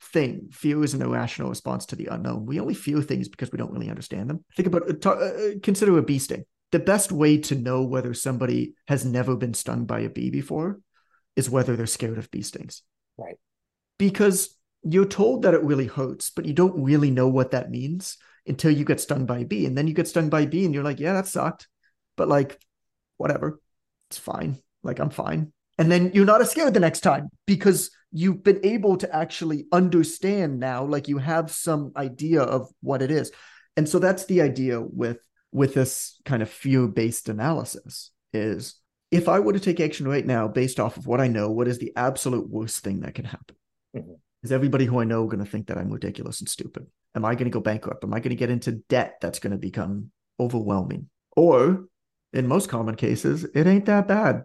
thing. Fear is an irrational response to the unknown. We only fear things because we don't really understand them. Think about, uh, uh, consider a bee sting. The best way to know whether somebody has never been stung by a bee before is whether they're scared of bee stings. Right. Because you're told that it really hurts, but you don't really know what that means until you get stung by a bee. And then you get stung by a bee and you're like, yeah, that sucked. But like, whatever, it's fine. Like, I'm fine. And then you're not as scared the next time because you've been able to actually understand now, like you have some idea of what it is. And so that's the idea with with this kind of fear-based analysis is if I were to take action right now based off of what I know, what is the absolute worst thing that can happen? Mm-hmm. Is everybody who I know going to think that I'm ridiculous and stupid? Am I going to go bankrupt? Am I going to get into debt that's going to become overwhelming. Or in most common cases, it ain't that bad.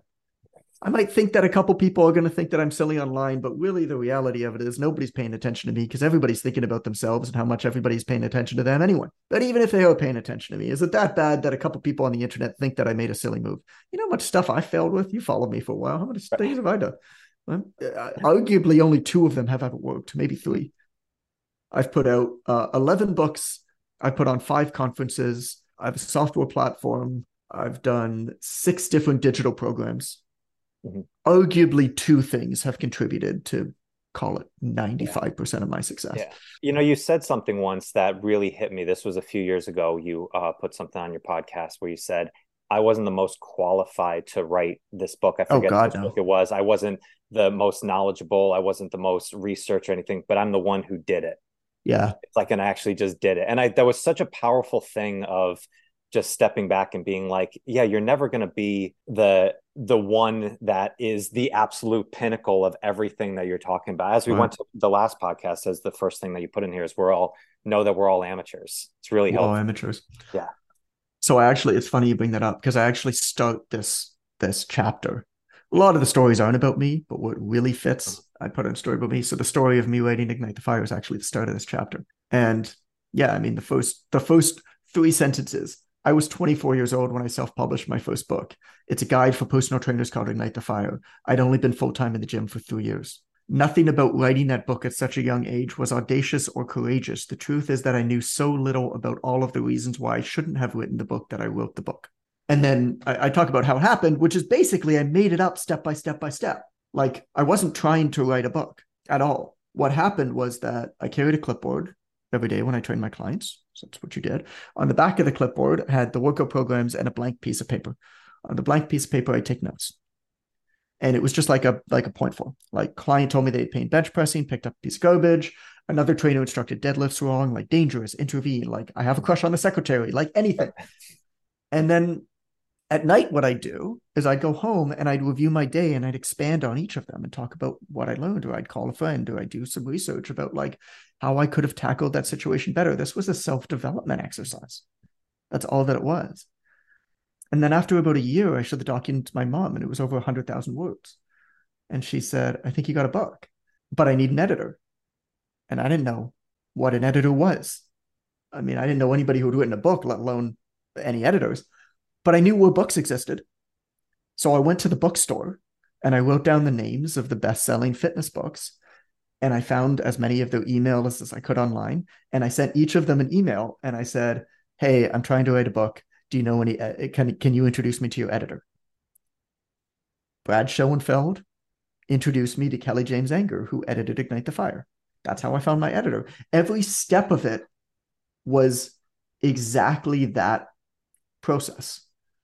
I might think that a couple people are going to think that I'm silly online, but really the reality of it is nobody's paying attention to me because everybody's thinking about themselves and how much everybody's paying attention to them anyway. But even if they are paying attention to me, is it that bad that a couple people on the internet think that I made a silly move? You know how much stuff I failed with? You followed me for a while. How many things have I done? Well, uh, arguably, only two of them have ever worked, maybe three. I've put out uh, 11 books. I've put on five conferences. I have a software platform. I've done six different digital programs mm-hmm. arguably two things have contributed to call it 95% yeah. of my success. Yeah. You know, you said something once that really hit me. This was a few years ago. You uh, put something on your podcast where you said, I wasn't the most qualified to write this book. I oh, forget oh God, no. book it was. I wasn't the most knowledgeable. I wasn't the most research or anything, but I'm the one who did it. Yeah. It's like, and I actually just did it. And I, that was such a powerful thing of just stepping back and being like, yeah, you're never going to be the the one that is the absolute pinnacle of everything that you're talking about. As we right. went to the last podcast, as the first thing that you put in here is we're all know that we're all amateurs. It's really helpful. All amateurs. Yeah. So I actually, it's funny you bring that up because I actually start this this chapter. A lot of the stories aren't about me, but what really fits, mm-hmm. I put in a story about me. So the story of me waiting to Ignite the Fire is actually the start of this chapter. And yeah, I mean the first the first three sentences I was 24 years old when I self published my first book. It's a guide for personal trainers called Ignite the Fire. I'd only been full time in the gym for three years. Nothing about writing that book at such a young age was audacious or courageous. The truth is that I knew so little about all of the reasons why I shouldn't have written the book that I wrote the book. And then I, I talk about how it happened, which is basically I made it up step by step by step. Like I wasn't trying to write a book at all. What happened was that I carried a clipboard every day when I trained my clients. So that's what you did. On the back of the clipboard had the workout programs and a blank piece of paper. On the blank piece of paper, I take notes. And it was just like a like a point form. Like client told me they'd pain bench pressing, picked up a piece of garbage. Another trainer instructed deadlifts wrong, like dangerous, intervene, like I have a crush on the secretary, like anything. And then at night, what I do is I'd go home and I'd review my day and I'd expand on each of them and talk about what I learned, or I'd call a friend, or I'd do some research about like how I could have tackled that situation better. This was a self development exercise. That's all that it was. And then after about a year, I showed the document to my mom and it was over 100,000 words. And she said, I think you got a book, but I need an editor. And I didn't know what an editor was. I mean, I didn't know anybody who had written a book, let alone any editors but I knew where books existed. So I went to the bookstore and I wrote down the names of the best selling fitness books. And I found as many of their emails as I could online. And I sent each of them an email and I said, Hey, I'm trying to write a book. Do you know any? Uh, can, can you introduce me to your editor? Brad Schoenfeld introduced me to Kelly James-Enger, who edited Ignite the Fire. That's how I found my editor. Every step of it was exactly that process.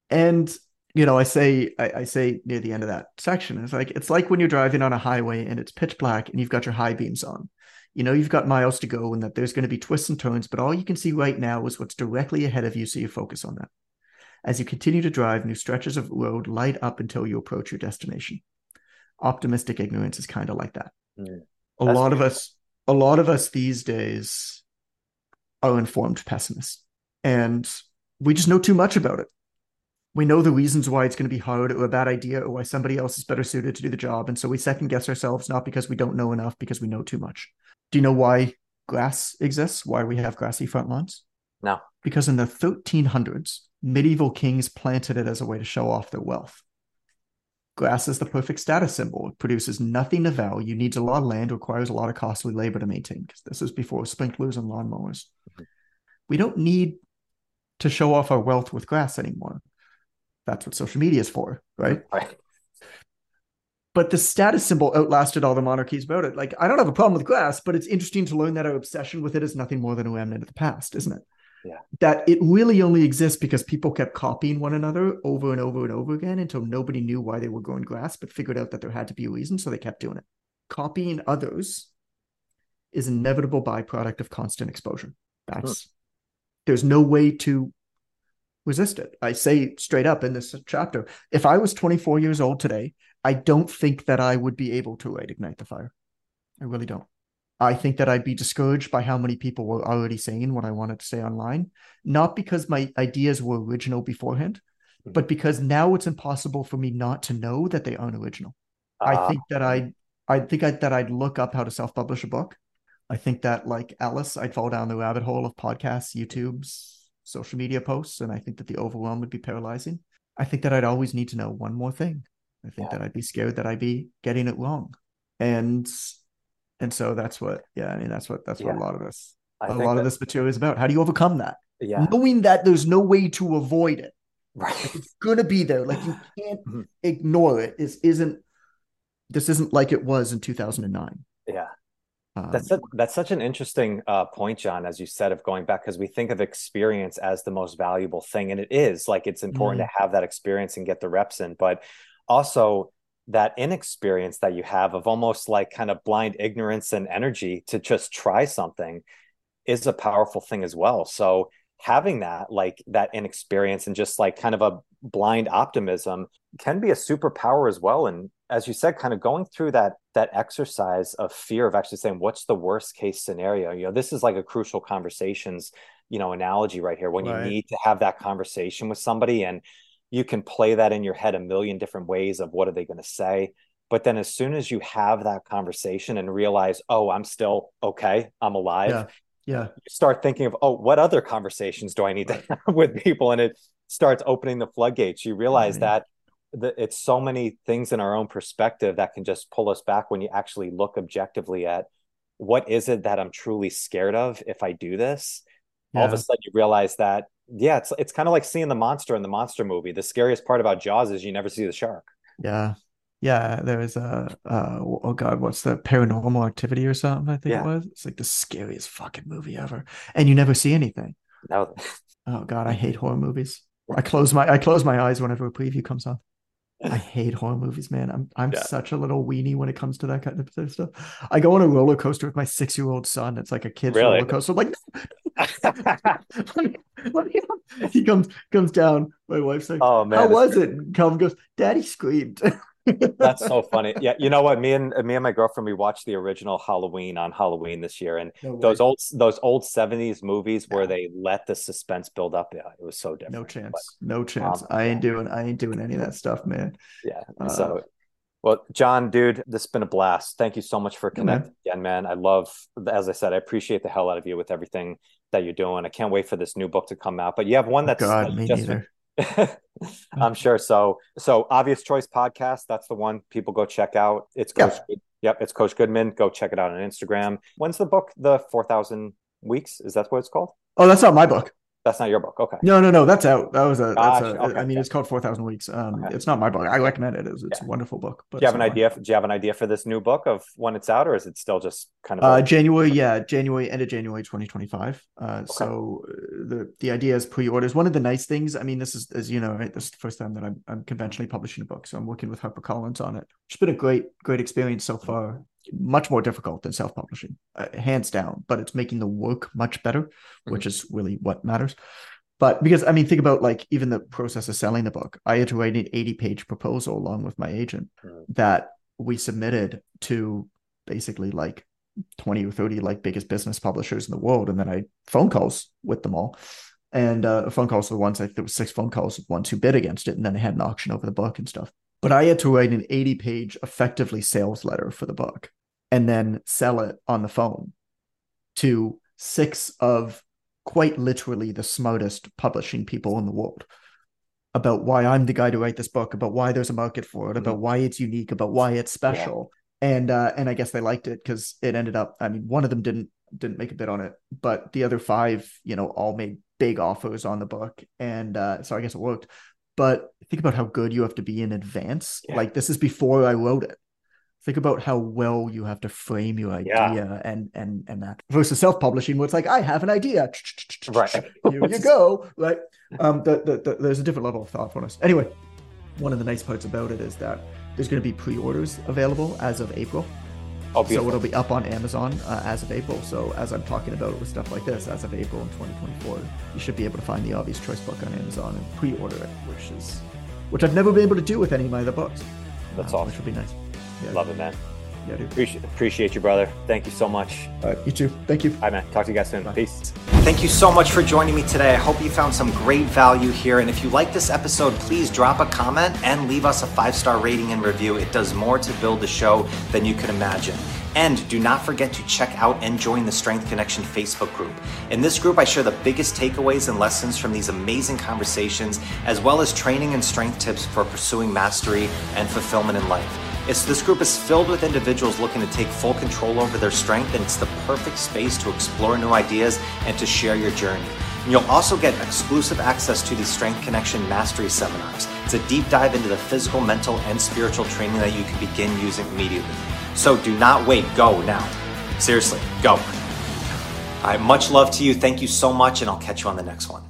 And you know, I say I, I, say near the end of that section, it's like it's like when you're driving on a highway and it's pitch black and you've got your high beams on. You know, you've got miles to go and that there's going to be twists and turns, but all you can see right now is what's directly ahead of you, so you focus on that. As you continue to drive, new stretches of road light up until you approach your destination. Optimistic ignorance is kind of like that. Mm, a lot of us, a lot of us these days are informed pessimists. And we just know too much about it we know the reasons why it's going to be hard or a bad idea or why somebody else is better suited to do the job. And so we second guess ourselves, not because we don't know enough, because we know too much. Do you know why grass exists? Why we have grassy front lawns? No. Because in the 1300s, medieval kings planted it as a way to show off their wealth. Grass is the perfect status symbol. It produces nothing of value, needs a lot of land, requires a lot of costly labor to maintain, because this is before sprinklers and lawnmowers. Mm-hmm. We don't need to show off our wealth with grass anymore that's what social media is for, right? Right. But the status symbol outlasted all the monarchies about it. Like, I don't have a problem with glass, but it's interesting to learn that our obsession with it is nothing more than a remnant of the past, isn't it? Yeah. That it really only exists because people kept copying one another over and over and over again until nobody knew why they were growing glass, but figured out that there had to be a reason, so they kept doing it. Copying others is an inevitable byproduct of constant exposure. That's hmm. there's no way to resist it. I say straight up in this chapter, if I was 24 years old today, I don't think that I would be able to write Ignite the Fire. I really don't. I think that I'd be discouraged by how many people were already saying what I wanted to say online, not because my ideas were original beforehand, mm-hmm. but because now it's impossible for me not to know that they aren't original. Uh, I ah. think that I, I think I, that I'd look up how to self-publish a book. I think that like Alice, I'd fall down the rabbit hole of podcasts, YouTube's, social media posts, and I think that the overwhelm would be paralyzing. I think that I'd always need to know one more thing. I think yeah. that I'd be scared that I'd be getting it wrong. And and so that's what yeah i mean that's what that's what a lot of this I a lot that, of this material is about how do you overcome that yeah knowing that there's no way to avoid it right like it's gonna be there like you can't mm-hmm. ignore it this isn't this isn't like it was in 2009 yeah um, that's a, that's such an interesting uh, point, Jon, as you said, of going back because we think of experience as the most valuable thing, and it is like it's important mm-hmm. to have that experience and get the reps in, but also that inexperience that you have of almost like kind of blind ignorance and energy to just try something is a powerful thing as well. So having that like that inexperience and just like kind of a blind optimism can be a superpower as well and as you said kind of going through that that exercise of fear of actually saying what's the worst case scenario you know this is like a crucial conversations you know analogy right here when right. you need to have that conversation with somebody and you can play that in your head a million different ways of what are they going to say but then as soon as you have that conversation and realize oh i'm still okay i'm alive yeah, yeah. you start thinking of oh what other conversations do i need to have with people and it starts opening the floodgates you realize right. that the, it's so many things in our own perspective that can just pull us back when you actually look objectively at what is it that i'm truly scared of if i do this yeah. all of a sudden you realize that yeah, it's it's kind of like seeing the monster in the monster movie. The scariest part about Jaws is you never see the shark. Yeah. Yeah, there was a uh, oh god, what's the paranormal activity or something? I think yeah. it was. It's like the scariest fucking movie ever, and you never see anything. No. Oh god, I hate horror movies. I close my I close my eyes whenever a preview comes on. I hate horror movies, man. I'm I'm yeah. such a little weenie when it comes to that kind of stuff. I go on a roller coaster with my six year old son. It's like a kid's really? roller coaster. I'm like, he comes comes down. My wife's like, "Oh man, how was it?" Calvin goes, "Daddy screamed." That's so funny. Yeah, you know what? Me and me and my girlfriend we watched the original Halloween on Halloween this year, and no those old those old seventies movies where they let the suspense build up. Yeah, it was so different. No chance. But, no chance. Um, I ain't doing. I ain't doing any of that stuff, man. Yeah. Uh, so, well, Jon, dude, this has been a blast. Thank you so much for connecting yeah, man. again, man. I love, as I said, I appreciate the hell out of you with everything that you're doing. I can't wait for this new book to come out. But you have one that's God, me just, neither. I'm sure. So, so obvious choice podcast. That's the one people go check out. It's Coach. Yeah. Yep, it's Coach Goodman. Go check it out on Instagram. When's the book? The four thousand weeks. Is that what it's called? Oh, that's not my book. That's not your book. Okay. No, no, no. That's out. That was a. Gosh, that's a okay, I mean, it's called Four Thousand Weeks. Um, okay. it's not my book. I recommend it. It's, it's yeah. a wonderful book. But do you have an idea? do you have an idea for this new book of when it's out, or is it still just kind of? Uh, January. Yeah, January. End of January, twenty twenty five. Uh, so uh, the the idea is pre-orders. One of the nice things. I mean, this is as you know, right, this is the first time that I'm, I'm conventionally publishing a book, so I'm working with HarperCollins on it. It's been a great great experience so far much more difficult than self-publishing uh, hands down but it's making the work much better mm-hmm. which is really what matters but because I mean, think about like even the process of selling the book. I had to write an 80 page proposal along with my agent mm. that we submitted to basically like 20 or 30 like biggest business publishers in the world. And then I phone calls with them all. And uh, phone calls were the ones, I there was six phone calls with ones who bid against it. And then they had an auction over the book and stuff. But I had to write an 80 page effectively sales letter for the book and then sell it on the phone to six of quite literally the smartest publishing people in the world about why I'm the guy to write this book, about why there's a market for it, mm-hmm. about why it's unique, about why it's special. Yeah. And uh, and I guess they liked it because it ended up. I mean, one of them didn't didn't make a bid on it, but the other five, you know, all made big offers on the book, and uh, so I guess it worked. But think about how good you have to be in advance. Yeah. Like this is before I wrote it think about how well you have to frame your idea yeah. and and and that versus self-publishing where it's like i have an idea. Right. Here you go right? Um the, the, the, there's a different level of thoughtfulness. Anyway one of the nice parts about it is that there's going to be pre-orders available as of april. Oh, so it'll be up on amazon uh, as of april. So as i'm talking about it with stuff like this as of april in 2024 you should be able to find the obvious choice book on amazon and pre-order it which is which i've never been able to do with any of my other books. That's uh, awesome. which would be nice yeah. Love it, man. Yeah, dude. Appreciate, appreciate you, brother. Thank you so much. All right, you too. Thank you. All right, man. Talk to you guys soon. Peace. Thank you so much for joining me today. I hope you found some great value here. And if you like this episode, please drop a comment and leave us a five star rating and review. It does more to build the show than you could imagine. And do not forget to check out and join the Strength Connection Facebook group. In this group, I share the biggest takeaways and lessons from these amazing conversations, as well as training and strength tips for pursuing mastery and fulfillment in life. It's, this group is filled with individuals looking to take full control over their strength, and it's the perfect space to explore new ideas and to share your journey. And you'll also get exclusive access to the Strength Connection Mastery seminars. It's a deep dive into the physical, mental, and spiritual training that you can begin using immediately. So do not wait, go now. Seriously, go. All right, much love to you. Thank you so much, and I'll catch you on the next one.